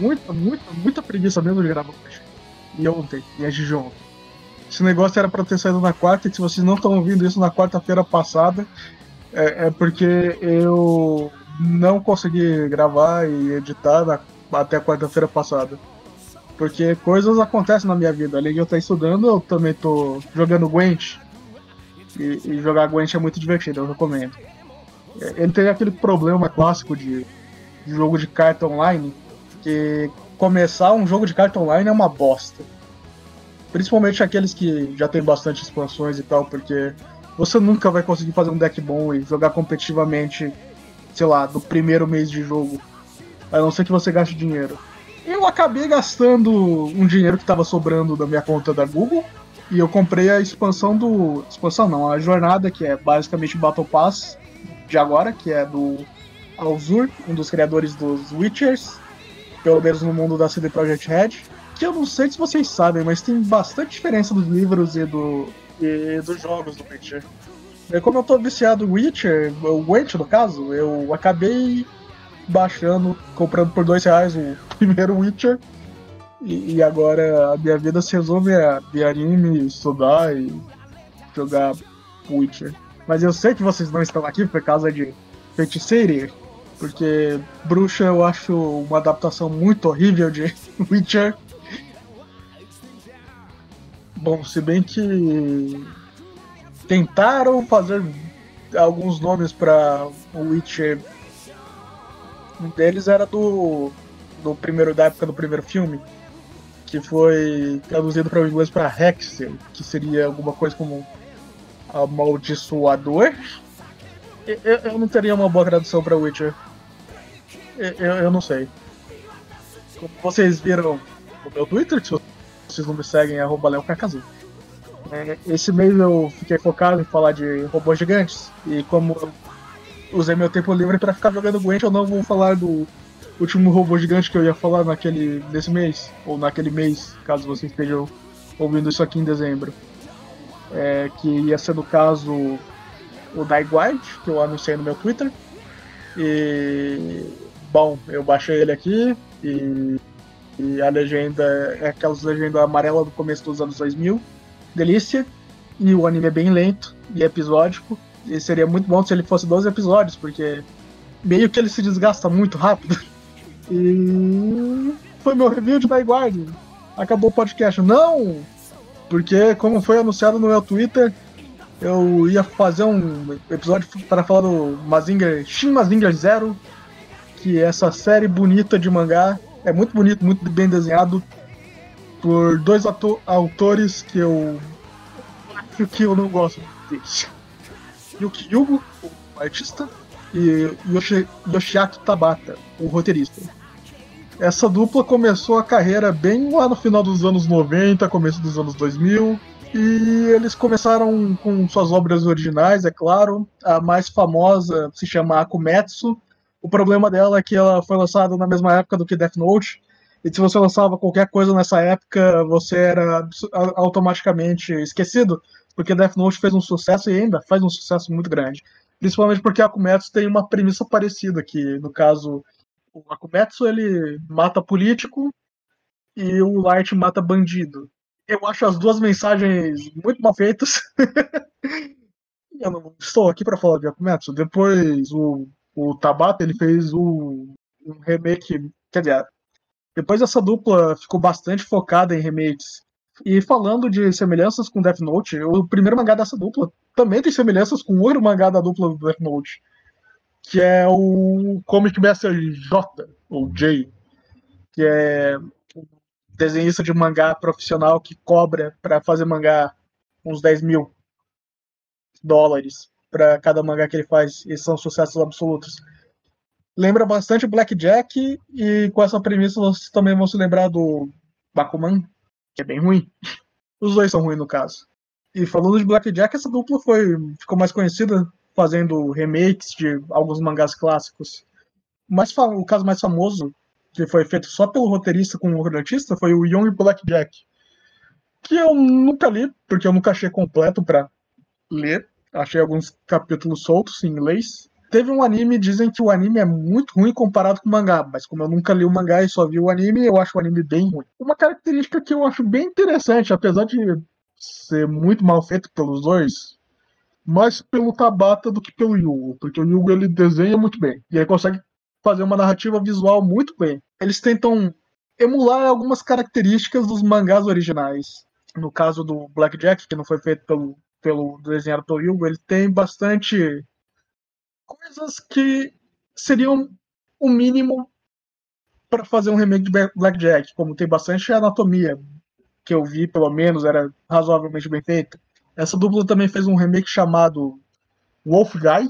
muita, muita, muita preguiça mesmo de gravar hoje. E ontem, e a de ontem. Esse negócio era pra ter saído na quarta, e se vocês não estão ouvindo isso na quarta-feira passada, é, é, porque eu não consegui gravar e editar na, até quarta-feira passada. Porque coisas acontecem na minha vida. Além de eu estar estudando, eu também tô jogando Gwent. E, e jogar Gwent é muito divertido, eu recomendo. É, ele tem aquele problema clássico de, de jogo de carta online, que começar um jogo de carta online é uma bosta. Principalmente aqueles que já tem bastante expansões e tal, porque você nunca vai conseguir fazer um deck bom e jogar competitivamente, sei lá, do primeiro mês de jogo. A não ser que você gaste dinheiro. Eu acabei gastando um dinheiro que estava sobrando da minha conta da Google e eu comprei a expansão do. Expansão não, a jornada, que é basicamente Battle Pass de agora, que é do Alzur, um dos criadores dos Witchers, pelo menos no mundo da CD Projekt Red. Que eu não sei se vocês sabem, mas tem bastante diferença dos livros e, do, e dos jogos do Witcher. E como eu tô viciado em Witcher, o Witch no caso, eu acabei baixando, comprando por dois reais o primeiro Witcher. E, e, agora a minha vida se resume a ver anime, estudar e jogar Witcher. Mas eu sei que vocês não estão aqui por causa de feiticeira, porque Bruxa eu acho uma adaptação muito horrível de Witcher. Bom, se bem que tentaram fazer alguns nomes para o Witcher um deles era do, do primeiro da época do primeiro filme, que foi traduzido para o inglês para Hexer, que seria alguma coisa como amaldiçoador. Eu, eu não teria uma boa tradução para Witcher. Eu, eu, não sei. Como vocês viram no meu Twitter, se vocês não me seguem, é arroba Esse mês eu fiquei focado em falar de robôs gigantes. E como usei meu tempo livre para ficar jogando Gwent, eu não vou falar do último robô gigante que eu ia falar naquele nesse mês, ou naquele mês, caso vocês estejam ouvindo isso aqui em dezembro. É, que ia ser no caso o Daiguard, que eu anunciei no meu Twitter. E bom, eu baixei ele aqui e, e a legenda é aquelas legendas amarelas do começo dos anos 2000. Delícia. E o anime é bem lento e episódico. E seria muito bom se ele fosse 12 episódios, porque meio que ele se desgasta muito rápido. E foi meu review de Guard. Acabou o podcast. Não! Porque, como foi anunciado no meu Twitter, eu ia fazer um episódio para falar do Mazinger, Shin Mazinger Zero, que essa série bonita de mangá. É muito bonito, muito bem desenhado, por dois autores que eu acho que eu não gosto deles. Yuki Yugo, o artista, e Yoshi, Yoshiaki Tabata, o roteirista. Essa dupla começou a carreira bem lá no final dos anos 90, começo dos anos 2000, e eles começaram com suas obras originais, é claro. A mais famosa se chama Akumetsu. O problema dela é que ela foi lançada na mesma época do que Death Note, e se você lançava qualquer coisa nessa época, você era automaticamente esquecido porque Death Note fez um sucesso e ainda faz um sucesso muito grande. Principalmente porque Akumetsu tem uma premissa parecida, que no caso, o Akumetsu ele mata político e o Light mata bandido. Eu acho as duas mensagens muito mal feitas. eu não estou aqui para falar de Akumetsu. Depois o, o Tabata ele fez o, um remake, quer dizer, depois essa dupla ficou bastante focada em remakes. E falando de semelhanças com Death Note, o primeiro mangá dessa dupla também tem semelhanças com outro mangá da dupla do Death Note, que é o Comic Master J, ou J, que é um desenhista de mangá profissional que cobra para fazer mangá uns 10 mil dólares para cada mangá que ele faz, e são sucessos absolutos. Lembra bastante Black Jack, e com essa premissa vocês também vão se lembrar do Bakuman, que é bem ruim. Os dois são ruins no caso. E falando de Blackjack, essa dupla foi ficou mais conhecida fazendo remakes de alguns mangás clássicos. Mas o caso mais famoso, que foi feito só pelo roteirista com o artista, foi o Young Blackjack. Que eu nunca li, porque eu nunca achei completo para ler. Achei alguns capítulos soltos em inglês. Teve um anime, dizem que o anime é muito ruim comparado com o mangá, mas como eu nunca li o mangá e só vi o anime, eu acho o anime bem ruim. Uma característica que eu acho bem interessante, apesar de ser muito mal feito pelos dois, mais pelo Tabata do que pelo Yugo, porque o Yugo ele desenha muito bem e ele consegue fazer uma narrativa visual muito bem. Eles tentam emular algumas características dos mangás originais. No caso do Blackjack, que não foi feito pelo, pelo desenhado pelo Yugo, ele tem bastante coisas que seriam o mínimo para fazer um remake de Blackjack, como tem bastante anatomia, que eu vi, pelo menos, era razoavelmente bem feita. Essa dupla também fez um remake chamado Wolf Guy,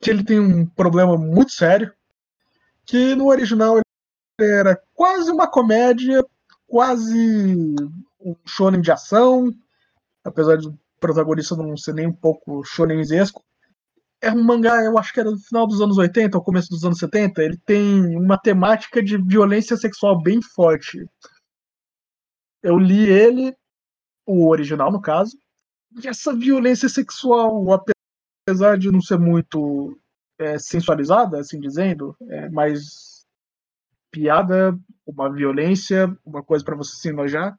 que ele tem um problema muito sério, que no original era quase uma comédia, quase um shonen de ação, apesar de o protagonista não ser nem um pouco shonenzesco é um mangá, eu acho que era do final dos anos 80 ou começo dos anos 70. Ele tem uma temática de violência sexual bem forte. Eu li ele, o original no caso, e essa violência sexual, apesar de não ser muito é, sensualizada, assim dizendo, é mais piada, uma violência, uma coisa para você se enojar.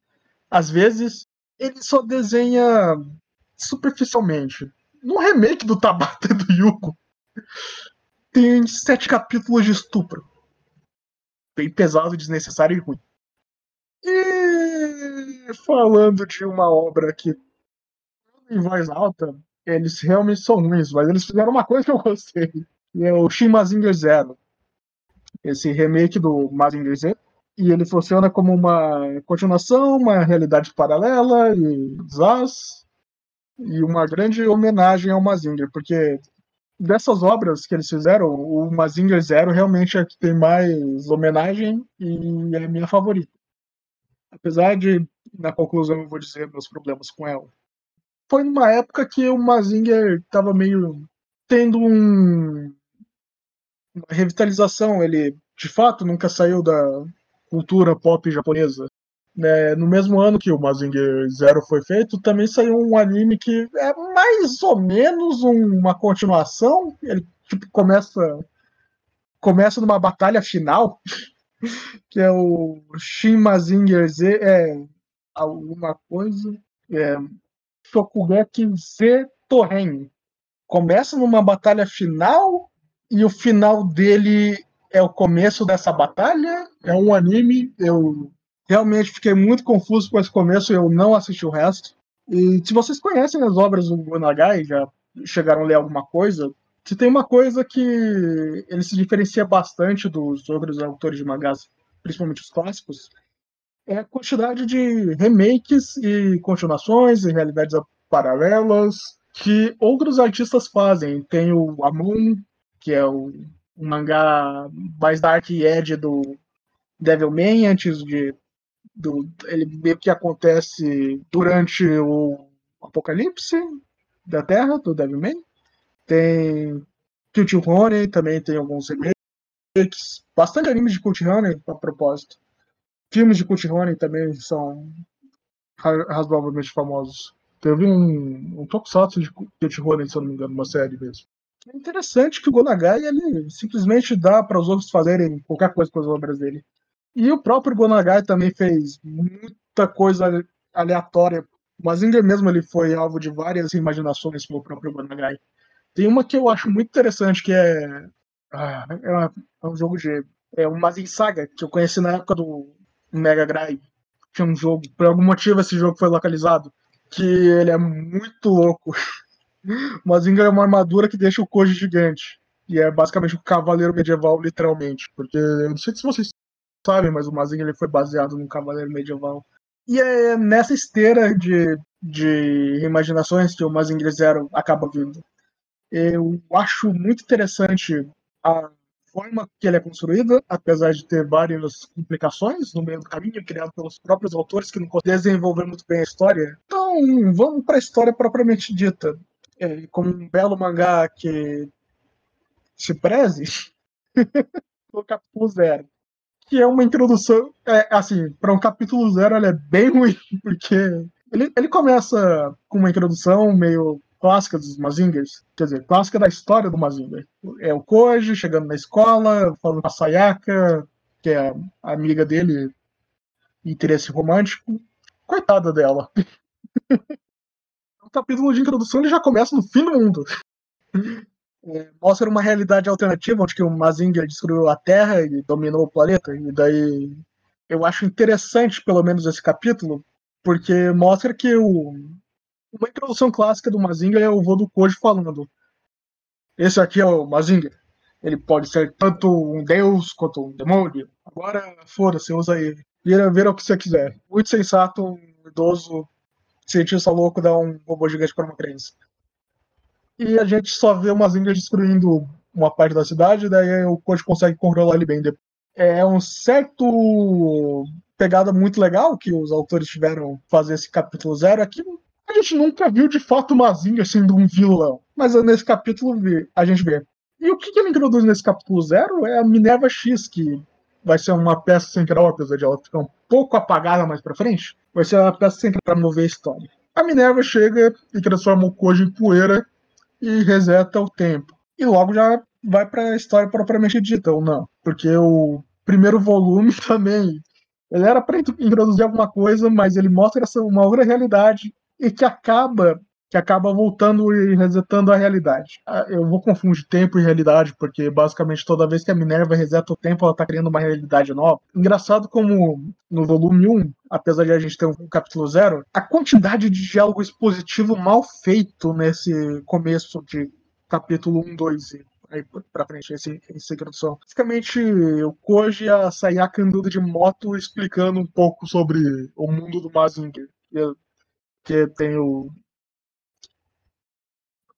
Às vezes, ele só desenha superficialmente no remake do Tabata do Yuko, tem sete capítulos de estupro. Bem pesado, desnecessário e ruim. E falando de uma obra que em voz alta, eles realmente são ruins, mas eles fizeram uma coisa que eu gostei. É o Shin Mazinger Zero. Esse remake do Mazinger Z. E ele funciona como uma continuação, uma realidade paralela e Zaz e uma grande homenagem ao Mazinger, porque dessas obras que eles fizeram, o Mazinger Zero realmente é que tem mais homenagem e é minha favorita. Apesar de, na conclusão, eu vou dizer meus problemas com ela. Foi numa época que o Mazinger estava meio tendo um, uma revitalização. Ele, de fato, nunca saiu da cultura pop japonesa. Né, no mesmo ano que o Mazinger Zero foi feito, também saiu um anime que é mais ou menos uma continuação. Ele tipo, começa começa numa batalha final, que é o Shin Mazinger Z, é alguma coisa, é Shokugeki Z Torren. Começa numa batalha final e o final dele é o começo dessa batalha. É um anime, eu Realmente fiquei muito confuso com esse começo eu não assisti o resto. E se vocês conhecem as obras do Gonagai, já chegaram a ler alguma coisa, se tem uma coisa que ele se diferencia bastante dos outros autores de mangás, principalmente os clássicos, é a quantidade de remakes e continuações e realidades paralelas que outros artistas fazem. Tem o Amon, que é o, o mangá mais dark edge do Devilman, antes de do, ele meio que acontece durante o apocalipse da Terra, do Devilman. Tem Cult Honey, também tem alguns remakes. Bastante animes de Cult Honey, a propósito. Filmes de Cult Honey também são razoavelmente famosos. Teve um, um tokusatsu de Cult Honey, se eu não me engano, uma série mesmo. É interessante que o Gonagai ele simplesmente dá para os outros fazerem qualquer coisa com as obras dele. E o próprio Gonagai também fez muita coisa aleatória. O Mazinger mesmo ele foi alvo de várias imaginações pelo próprio Gonagai. Tem uma que eu acho muito interessante, que é. Ah, é, um jogo de. É um Mazin Saga, que eu conheci na época do Mega Drive. Tinha um jogo. Por algum motivo esse jogo foi localizado. Que ele é muito louco. O Mazinger é uma armadura que deixa o Koji gigante. E é basicamente um cavaleiro medieval, literalmente. Porque eu não sei se vocês sabem, mas o Mazinga ele foi baseado num cavaleiro medieval. E é nessa esteira de, de imaginações que o Mazinger Zero acaba vindo. Eu acho muito interessante a forma que ele é construído, apesar de ter várias complicações no meio do caminho, criado pelos próprios autores que não conseguem desenvolver muito bem a história. Então, vamos para a história propriamente dita. É, como um belo mangá que se preze, o capítulo zero que é uma introdução, é, assim, para um capítulo zero, ela é bem ruim, porque ele, ele começa com uma introdução meio clássica dos Mazingers, quer dizer, clássica da história do Mazinger. É o Koji chegando na escola, falando com a Sayaka, que é a amiga dele, interesse romântico. Coitada dela. capítulo de introdução ele já começa no fim do mundo. É, mostra uma realidade alternativa onde que o Mazinger destruiu a Terra e dominou o planeta. E daí eu acho interessante, pelo menos, esse capítulo, porque mostra que o, uma introdução clássica do Mazinger é o vô do Koji falando. Esse aqui é o Mazinger. Ele pode ser tanto um deus quanto um demônio. Agora, foda-se, usa ele. Vira, vira o que você quiser. Muito sensato, um idoso cientista louco dar um robô gigante para uma criança. E a gente só vê o Mazinger destruindo uma parte da cidade, daí o Koji consegue controlar ele bem. É um certo pegada muito legal que os autores tiveram fazer esse capítulo zero aqui. É a gente nunca viu de fato o Mazinger sendo um vilão, mas nesse capítulo a gente vê. E o que ele introduz nesse capítulo zero é a Minerva X, que vai ser uma peça central, apesar de ela ficar um pouco apagada mais pra frente. Vai ser a peça central para mover a história. A Minerva chega e transforma o Koji em poeira e reseta o tempo. E logo já vai para a história propriamente dita, ou não. Porque o primeiro volume também ele era para introduzir alguma coisa, mas ele mostra essa, uma outra realidade e que acaba que acaba voltando e resetando a realidade. Ah, eu vou confundir tempo e realidade, porque basicamente toda vez que a Minerva reseta o tempo, ela tá criando uma realidade nova. Engraçado como no volume 1, apesar de a gente ter um capítulo zero, a quantidade de diálogo expositivo mal feito nesse começo de capítulo 1, 2 e aí pra frente, esse, essa introdução. Basicamente, o Koji a Sayaka andando de moto explicando um pouco sobre o mundo do Mazinger. Que tem o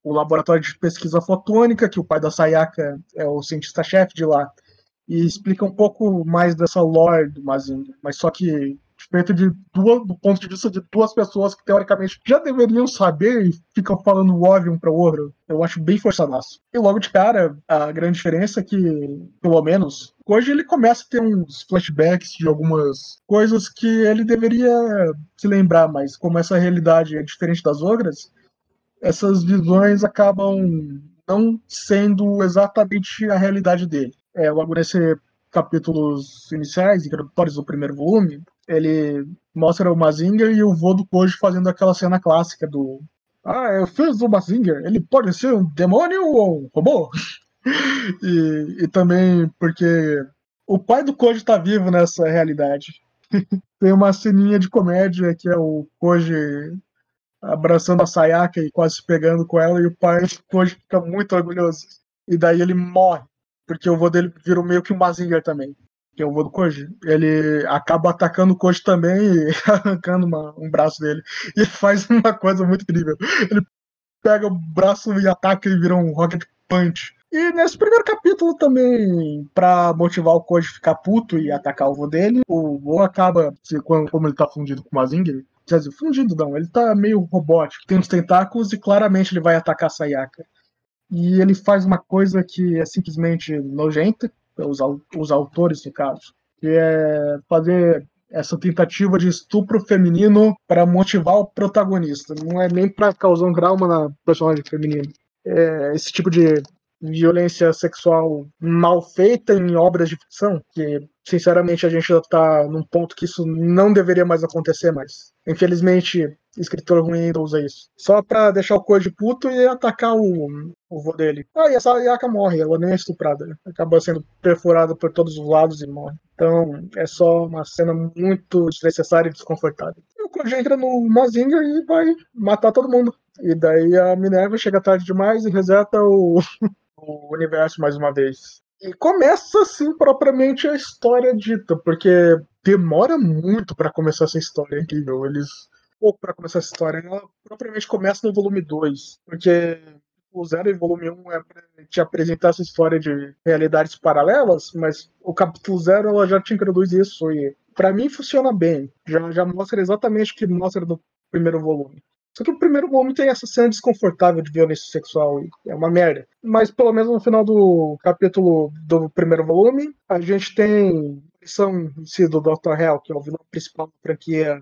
o laboratório de pesquisa fotônica, que o pai da Sayaka é o cientista-chefe de lá, e explica um pouco mais dessa lore do Mazinger, mas só que feito de duas, do ponto de vista de duas pessoas que teoricamente já deveriam saber e ficam falando óbvio um para o outro. Eu acho bem forçadaço. E logo de cara, a grande diferença é que, pelo menos, hoje ele começa a ter uns flashbacks de algumas coisas que ele deveria se lembrar, mas como essa realidade é diferente das outras, essas visões acabam não sendo exatamente a realidade dele. É, logo nesse capítulos iniciais, introdutórios do primeiro volume, ele mostra o Mazinger e o vô do Koji fazendo aquela cena clássica do Ah, eu fiz o Mazinger, ele pode ser um demônio ou um robô? e, e também porque o pai do Koji tá vivo nessa realidade. Tem uma ceninha de comédia que é o Koji abraçando a Sayaka e quase pegando com ela, e o pai hoje fica muito orgulhoso. E daí ele morre, porque o vô dele virou meio que um Mazinger também, que é o vô do Koji. Ele acaba atacando o Koji também e arrancando uma, um braço dele. E faz uma coisa muito incrível. Ele pega o braço e ataca e vira um Rocket Punch. E nesse primeiro capítulo também, pra motivar o Koji ficar puto e atacar o vô dele, o vô acaba, como ele tá fundido com o Mazinger, dizer, fundido não, ele tá meio robótico, tem uns tentáculos e claramente ele vai atacar a Sayaka. E ele faz uma coisa que é simplesmente nojenta, os, os autores no caso, que é fazer essa tentativa de estupro feminino para motivar o protagonista. Não é nem para causar um trauma na personagem feminina. É esse tipo de violência sexual mal feita em obras de ficção, que sinceramente a gente já está num ponto que isso não deveria mais acontecer mais. Infelizmente, escritor ruim ainda usa isso. Só pra deixar o Koji puto e atacar o, o vô dele. Ah, e essa Yaka morre, ela nem é estuprada. Né? Acaba sendo perfurada por todos os lados e morre. Então, é só uma cena muito desnecessária e desconfortável. E o Koji entra no Mazinger e vai matar todo mundo. E daí a Minerva chega tarde demais e reseta o, o universo mais uma vez. E começa assim propriamente a história dita, porque demora muito para começar essa história, é incrível. Eles pouco para começar essa história, ela propriamente começa no volume 2, porque o Zero e o volume 1 é pra te apresentar essa história de realidades paralelas, mas o capítulo 0 ela já te introduz isso e para mim funciona bem. Já, já mostra exatamente o que mostra no primeiro volume. Só que o primeiro volume tem essa cena desconfortável de violência sexual e é uma merda. Mas pelo menos no final do capítulo do primeiro volume, a gente tem a missão em si do Dr. Hell, que é o vilão principal da franquia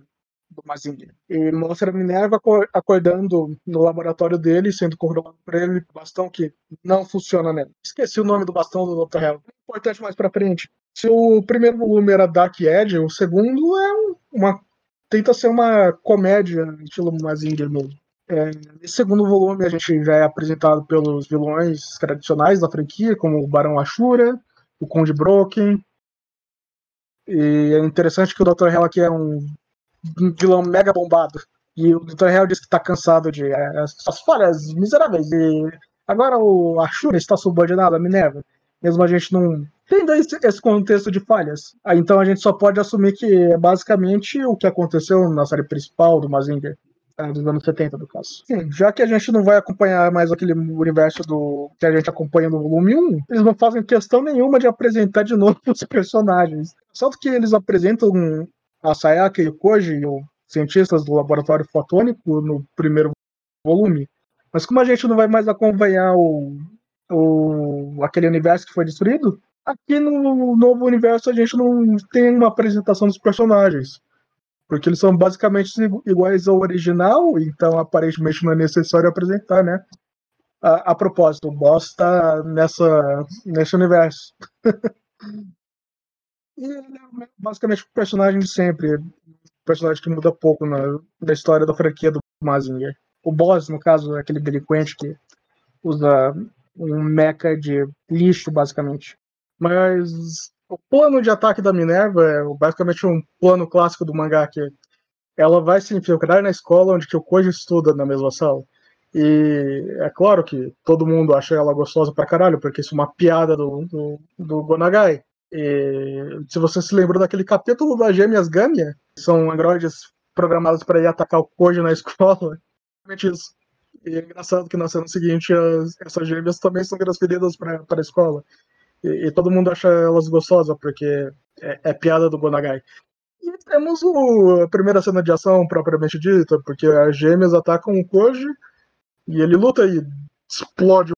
do Mazinger. E mostra a Minerva acordando no laboratório dele, sendo controlado por ele, bastão que não funciona nele. Esqueci o nome do bastão do Dr. Hell. Importante mais pra frente. Se o primeiro volume era Dark Edge, o segundo é uma. Tenta ser uma comédia, estilo Mazinger mesmo. É, nesse segundo volume a gente já é apresentado pelos vilões tradicionais da franquia, como o Barão Ashura, o Conde Broken. E é interessante que o Dr. Hell aqui é um vilão mega bombado. E o Dr. Hell diz que está cansado de é, suas falhas miseráveis. E agora o Ashura está subordinado a Minerva. Mesmo a gente não tendo esse, contexto de falhas. Então a gente só pode assumir que é basicamente o que aconteceu na série principal do Mazinger. É, dos anos 70, do caso. Sim, já que a gente não vai acompanhar mais aquele universo do que a gente acompanha no volume 1, eles não fazem questão nenhuma de apresentar de novo os personagens. Só que eles apresentam a Sayaka e o Koji, os cientistas do laboratório fotônico, no primeiro volume. Mas como a gente não vai mais acompanhar o, o aquele universo que foi destruído, aqui no novo universo a gente não tem uma apresentação dos personagens. Porque eles são basicamente iguais ao original, então aparentemente não é necessário apresentar, né? A, a propósito, o boss tá nessa, nesse universo. e ele é basicamente o personagem de sempre. Um personagem que muda pouco na, na história da franquia do Mazinger. O boss, no caso, é aquele delinquente que usa um mecha de lixo, basicamente. Mas o plano de ataque da Minerva é basicamente um plano clássico do mangá que ela vai se infiltrar na escola onde que o Koji estuda na mesma sala. E é claro que todo mundo acha ela gostosa pra caralho, porque isso é uma piada do, do, do Gonagai. E se você se lembrou daquele capítulo das gêmeas Gamia, são androides programados para ir atacar o Koji na escola, isso. E é engraçado que na cena seguinte as, essas gêmeas também são transferidas para a escola. E, e, todo mundo acha elas gostosas, porque é, é piada do Gonagai. E temos o, a primeira cena de ação propriamente dita, porque as gêmeas atacam o Koji e ele luta e explode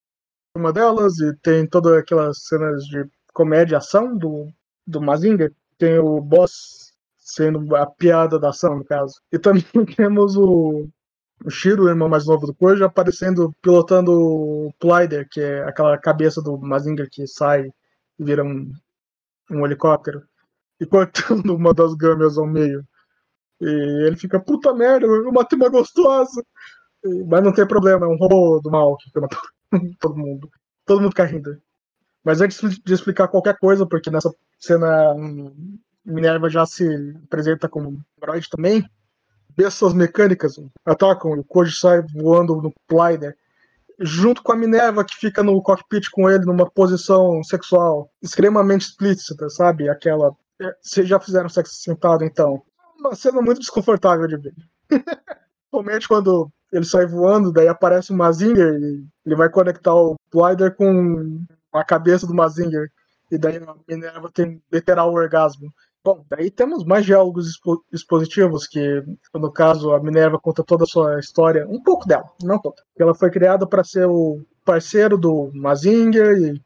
uma delas, e tem todas aquelas cenas de comédia ação do, do Mazinger. Tem o boss sendo a piada da ação, no caso. E também temos o, o Shiro, o irmão mais novo do Koji, aparecendo pilotando o Plider, que é aquela cabeça do Mazinger que sai e vira um, um helicóptero, e cortando uma das gâmeas ao meio. E ele fica, puta merda, eu matei uma gostosa. E, mas não tem problema, é um robô do mal que matou todo mundo. Todo mundo fica rindo. Mas antes de explicar qualquer coisa, porque nessa cena hum, Minerva já se apresenta como android também, bestas mecânicas atacam, o Koji sai voando no Plider, junto com a Minerva que fica no cockpit com ele numa posição sexual extremamente explícita, sabe? Aquela. É, vocês já fizeram sexo sentado, então? Uma cena muito desconfortável de ver. Principalmente quando ele sai voando, daí aparece o Mazinger e ele vai conectar o Glider com a cabeça do Mazinger. E daí a Minerva tem literal orgasmo. Bom, daí temos mais diálogos expo expositivos, que no caso a Minerva conta toda a sua história, um pouco dela, não toda. Ela foi criada para ser o parceiro do Mazinger e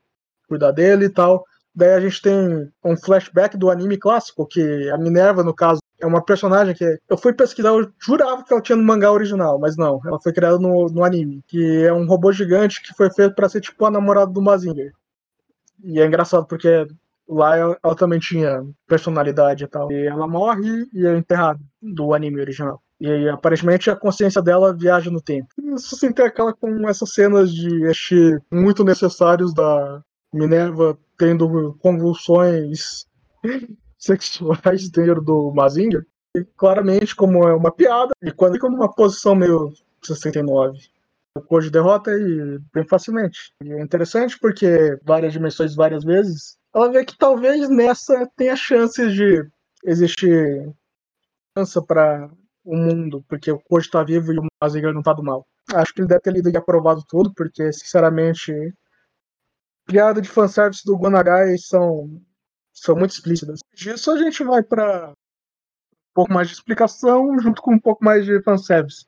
cuidar dele e tal. Daí a gente tem um flashback do anime clássico, que a Minerva, no caso, é uma personagem que eu fui pesquisar, eu jurava que ela tinha no mangá original, mas não, ela foi criada no, no anime, que é um robô gigante que foi feito para ser tipo a namorada do Mazinger. E é engraçado porque lá ela também tinha personalidade e tal. E ela morre e é enterrada do anime original. E aí, aparentemente, a consciência dela viaja no tempo. Isso se intercala com essas cenas de achei muito necessários da Minerva tendo convulsões sexuais dentro do Mazinger. E claramente, como é uma piada, e quando fica numa posição meio 69. O Koji derrota e bem facilmente. E é interessante porque várias dimensões, várias vezes, ela vê que talvez nessa tenha chances de existir chance para o mundo, porque o Koji está vivo e o Mazinger não está do mal. Acho que ele deve ter lido e aprovado tudo, porque, sinceramente, piada de fanservice do Gonagai são, são muito explícitas. Disso a gente vai para um pouco mais de explicação, junto com um pouco mais de fanservice.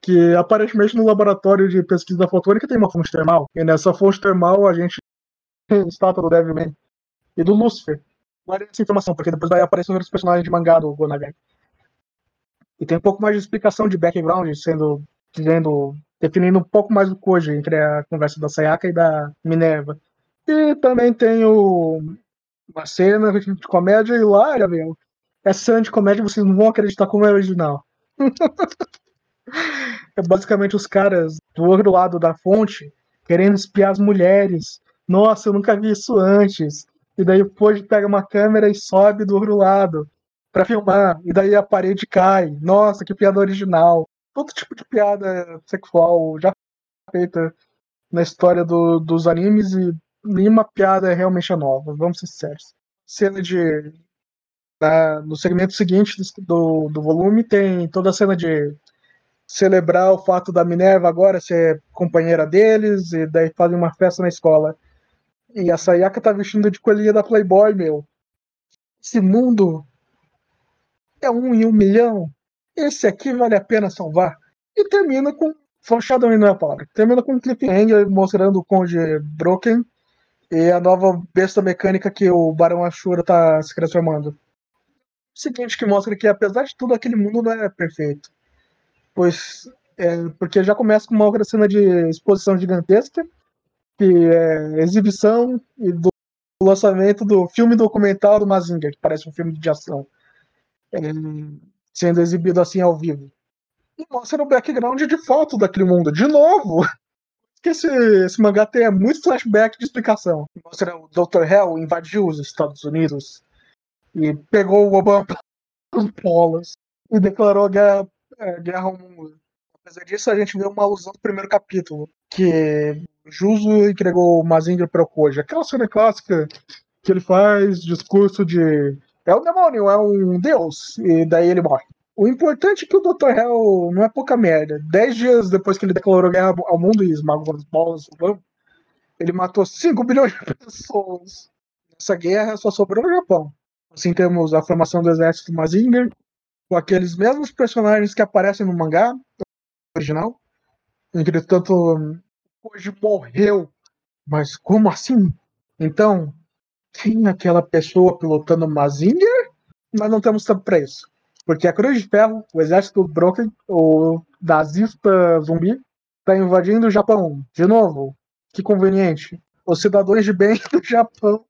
Que aparentemente no laboratório de pesquisa fotônica tem uma fonte termal, e nessa fonte termal a gente tem estátua do Devilman e do Lucifer. Guarda essa informação, porque depois vai aparecer outros personagens de mangá do Gonagai. E tem um pouco mais de explicação de background, sendo dizendo, definindo um pouco mais o Koji entre a conversa da Sayaka e da Minerva. E também tem o, uma cena de comédia hilária, meu. Essa cena de comédia vocês não vão acreditar como é original. é basicamente os caras do outro lado da fonte querendo espiar as mulheres. Nossa, eu nunca vi isso antes. E daí o Koji pega uma câmera e sobe do outro lado para filmar. E daí a parede cai. Nossa, que piada original. Todo tipo de piada sexual já feita na história do, dos animes e nenhuma piada é realmente nova, vamos ser sérios. Cena de. Na, no segmento seguinte do, do volume tem toda a cena de celebrar o fato da Minerva agora ser companheira deles, e daí fazem uma festa na escola. E a Sayaka tá vestindo de coelhinha da Playboy, meu. Esse mundo é um em um milhão. Esse aqui vale a pena salvar. E termina com. Foreshadowing não é a palavra. Termina com um cliffhanger mostrando o Conde Broken e a nova besta mecânica que o Barão Ashura tá se transformando. Seguinte que mostra que, apesar de tudo, aquele mundo não é perfeito. Pois. É, porque já começa com uma outra cena de exposição gigantesca, que é exibição e do lançamento do filme documental do Mazinger, que parece um filme de ação. É, sendo exibido assim ao vivo. E mostra o background de foto daquele mundo. De novo! Que esse, esse mangá tem muito flashback de explicação. Mostra o Dr. Hell invadiu os Estados Unidos e pegou o Obama pelas polas e declarou guerra, é, guerra ao mundo. Apesar disso, a gente vê uma alusão do primeiro capítulo, que Juso entregou o Mazinger para o Koji. Aquela cena clássica que ele faz discurso de é um demônio, é um deus, e daí ele morre. O importante é que o Dr. Hell não é pouca merda. Dez dias depois que ele declarou guerra ao mundo e esmagou as bolas ele matou 5 bilhões de pessoas. Nessa guerra só sobrou o Japão. Assim temos a formação do exército Mazinger, com aqueles mesmos personagens que aparecem no mangá original. Entretanto, hoje morreu. Mas como assim? Então, tem aquela pessoa pilotando Mazinger, mas não temos tempo para isso. Porque a Cruz de Ferro, o exército Broken, o nazista zumbi, está invadindo o Japão. De novo, que conveniente. Os cidadãos de bem do Japão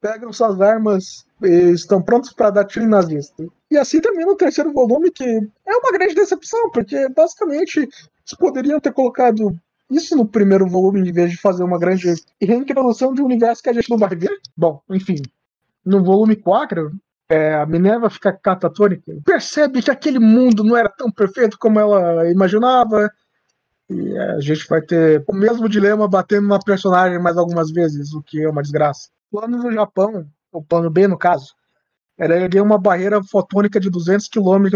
pegam suas armas e estão prontos para dar tiro nazista. E assim termina o terceiro volume, que é uma grande decepção, porque basicamente eles poderiam ter colocado isso no primeiro volume, em vez de fazer uma grande reintrodução de um universo que a gente não vai ver. Bom, enfim. No volume 4, é, a Minerva fica catatônica. Percebe que aquele mundo não era tão perfeito como ela imaginava. E a gente vai ter o mesmo dilema batendo na personagem mais algumas vezes, o que é uma desgraça. O plano do Japão, o plano B no caso, era erguer uma barreira fotônica de 200 km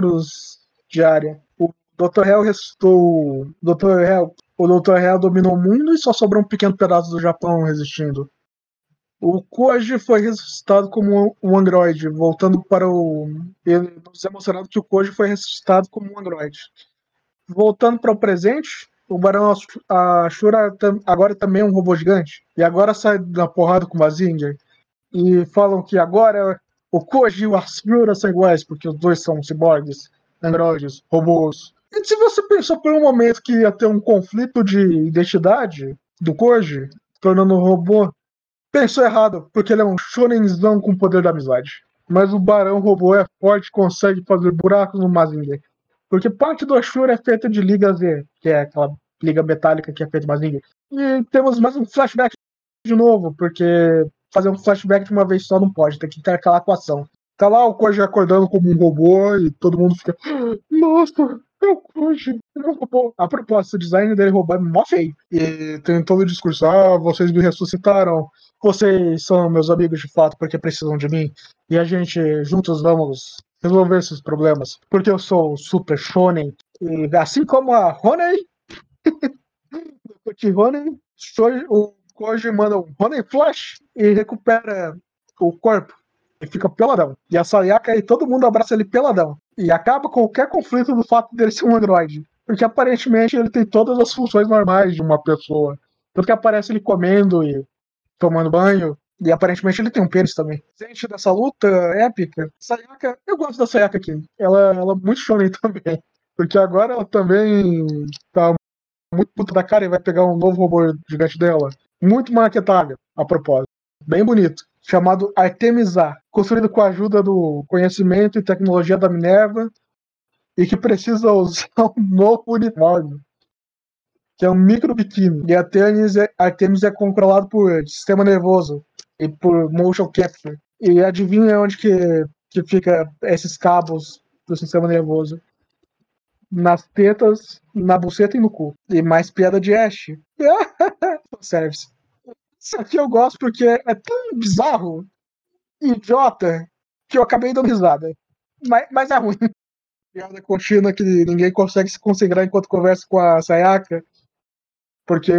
de área. O Dr. Hell ressuscitou. Dr. Hell o Dr. Real dominou o mundo e só sobrou um pequeno pedaço do Japão resistindo. O Koji foi ressuscitado como um androide, voltando para o. Ele nos é mostrado que o Koji foi ressuscitado como um androide. Voltando para o presente, o Barão Ashura agora também é um robô gigante. E agora sai da porrada com o Mazinger. E falam que agora o Koji e o Ashura são iguais, porque os dois são ciborgues, androides, robôs. E se você pensou por um momento que ia ter um conflito de identidade do Koji, tornando um robô, pensou errado, porque ele é um shonenzão com poder da amizade. Mas o Barão Robô é forte consegue fazer buracos no Mazinger. Porque parte do Ashura é feita de liga Z, que é aquela liga metálica que é feita Mazinger. E temos mais um flashback de novo, porque fazer um flashback de uma vez só não pode, tem que ter aquela equação. Tá lá o Koji acordando como um robô e todo mundo fica. Nossa, eu hoje robô. A propósito, o design dele robô é mó feio. E tem todo o discurso: ah, vocês me ressuscitaram, vocês são meus amigos de fato porque precisam de mim. E a gente juntos vamos resolver esses problemas. Porque eu sou super shonen. E assim como a Honey, Honey, o Koji manda um Honey Flash e recupera o corpo e fica peladão. E a Sayaka e todo mundo abraça ele peladão. E acaba qualquer conflito do fato dele ser um androide. Porque aparentemente ele tem todas as funções normais de uma pessoa. Tanto que aparece ele comendo e tomando banho. E aparentemente ele tem um pênis também. Gente dessa luta épica, Sayaka, eu gosto da Sayaka aqui. Ela, ela é muito shonen também. Porque agora ela também tá muito puta da cara e vai pegar um novo robô gigante dela. Muito maquetável, a propósito. Bem bonito. Chamado Artemisa, construído com a ajuda do conhecimento e tecnologia da Minerva e que precisa usar um novo uniforme que é um micro biquíni. E a Artemis é, Artemis é controlado por sistema nervoso e por motion capture. E adivinha onde que, que fica esses cabos do sistema nervoso? Nas tetas, na buceta e no cu. E mais piada de Ash. Service. Isso aqui eu gosto porque é tão bizarro, idiota, que eu acabei dando risada. Mas, mas é ruim. Piada contínua que ninguém consegue se concentrar enquanto conversa com a Sayaka porque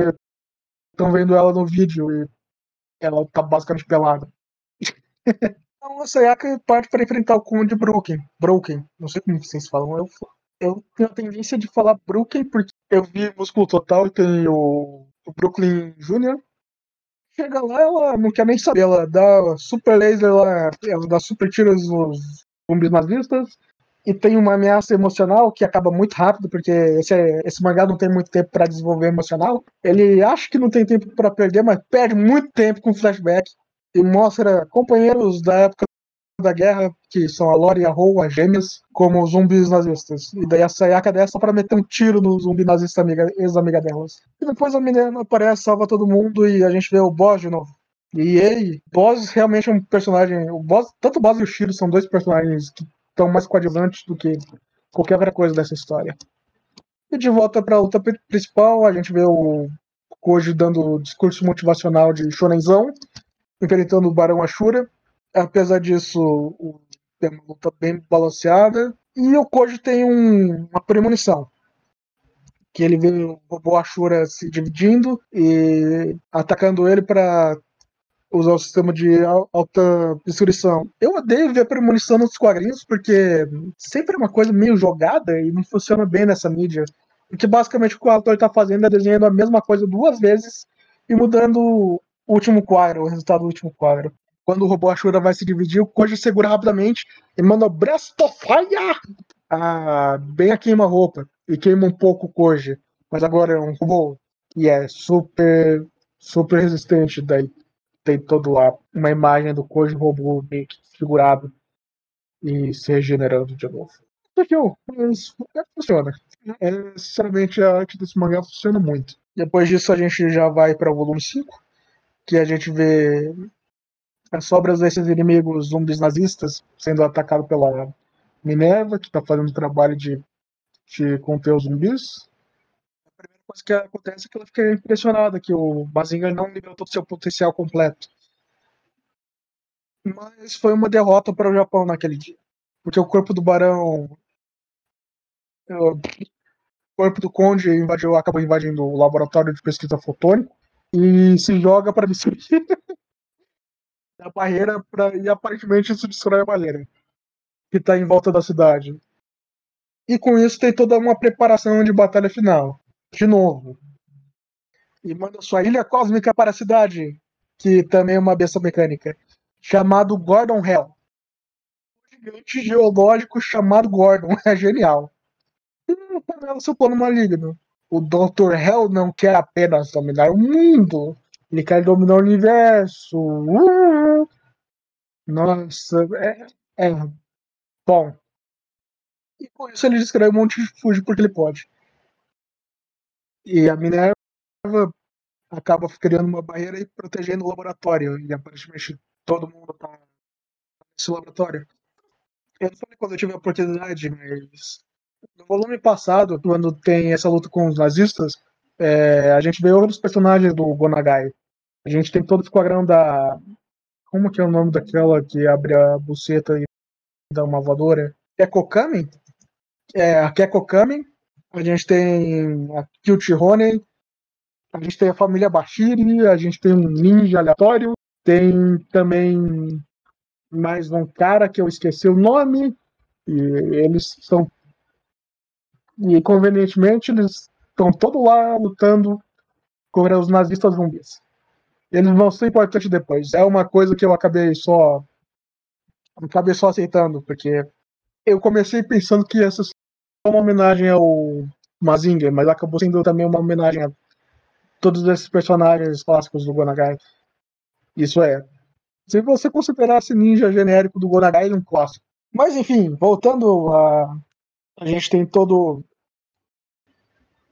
estão vendo ela no vídeo e ela tá basicamente pelada. então a Sayaka parte para enfrentar o Conde Broken. Broken, não sei como vocês falam. Eu, eu tenho a tendência de falar Broken porque eu vi Músculo Total e tem o, o Brooklyn Jr. Chega lá, ela não quer nem saber. Ela dá super laser, ela, ela dá super tiros nos zumbis nazistas e tem uma ameaça emocional que acaba muito rápido, porque esse, esse mangá não tem muito tempo para desenvolver emocional. Ele acha que não tem tempo para perder, mas perde muito tempo com flashback e mostra companheiros da época da guerra, que são a Lori e a Ho, as gêmeas, como zumbis nazistas. E daí a Sayaka dessa para meter um tiro no zumbi nazista amiga, ex-amiga delas. E depois a menina aparece, salva todo mundo e a gente vê o Boss de novo. E ele, Boss realmente é um personagem. O Boss, tanto o Boss e o Shiro são dois personagens que tão mais coadjuvantes do que qualquer outra coisa dessa história. E de volta para a luta principal, a gente vê o Koji dando discurso motivacional de Shonenzão, enfrentando o Barão Ashura. Apesar disso, tem uma luta bem balanceada. E o Koji tem um, uma premonição. Que ele vê o robô Ashura se dividindo e atacando ele para usar o sistema de alta destruição. Eu odeio ver premonição nos quadrinhos, porque sempre é uma coisa meio jogada e não funciona bem nessa mídia. Porque basicamente o que o autor está fazendo é desenhando a mesma coisa duas vezes e mudando o último quadro, o resultado do último quadro. Quando o robô Ashura vai se dividir, o Koji segura rapidamente e manda Breast of Fire! Ah, bem a queima-roupa. E queima um pouco o Koji. Mas agora é um robô e é super, super resistente. Daí tem toda uma imagem do Koji robô meio que desfigurado e se regenerando de novo. Legal, mas é, funciona. É, sinceramente, a arte desse mangá funciona muito. Depois disso, a gente já vai para o volume 5, que a gente vê as sobras desses inimigos zumbis nazistas sendo atacados pela Minerva, que está fazendo o trabalho de, de conter os zumbis coisa que acontece é que ela fica impressionada que o Bazinga não liberou todo o seu potencial completo. Mas foi uma derrota para o Japão naquele dia. Porque o corpo do Barão. O corpo do Conde invadiu, acabou invadindo o laboratório de pesquisa fotônico e se joga para destruir a barreira pra, e aparentemente isso destrói a barreira que está em volta da cidade. E com isso tem toda uma preparação de batalha final de novo. E manda sua ilha cósmica para a cidade, que também é uma besta mecânica, chamado Gordon Hell. Um gigante geológico chamado Gordon. É genial. E revela seu plano maligno. O Dr. Hell não quer apenas dominar o mundo, ele quer dominar o universo. Uh! Nossa, é, é bom. E com isso ele descreve um monte de fuge porque ele pode. E a Minerva acaba criando uma barreira e protegendo o laboratório. E aparentemente todo mundo tá nesse laboratório. Eu não falei quando eu tive a oportunidade, mas no volume passado, quando tem essa luta com os nazistas, é, a gente vê outros personagens do Gonagai. A gente tem todo o esquadrão da. Como que é o nome daquela que abre a buceta e dá uma voadora? Kekokami? É, a Kekokami, a gente tem a Kilt Ronen, a gente tem a família Bashiri, a gente tem um ninja aleatório, tem também mais um cara que eu esqueci o nome, e eles são. E convenientemente eles estão todos lá lutando contra os nazistas zumbis. Eles vão ser importantes depois. É uma coisa que eu acabei só. Acabei só aceitando, porque eu comecei pensando que essa seria uma homenagem ao Mazinger, mas acabou sendo também uma homenagem a todos esses personagens clássicos do Gonagai. Isso é. Se você considerasse ninja genérico do Gonagai, ele é um clássico. Mas enfim, voltando a. A gente tem todo.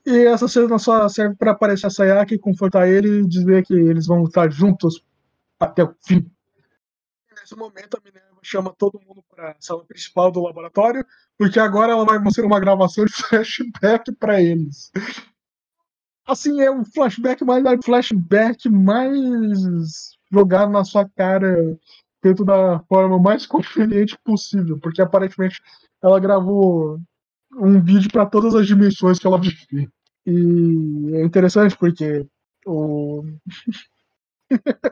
E essa cena só serve para aparecer a Sayaka e confortar ele e dizer que eles vão estar juntos até o fim. Nesse momento, a Minerva chama todo mundo para a sala principal do laboratório, porque agora ela vai mostrar uma gravação de flashback para eles. Assim, é um flashback mais flashback mais jogado na sua cara feito da forma mais conveniente possível, porque aparentemente ela gravou um vídeo para todas as dimensões que ela vive. E é interessante porque o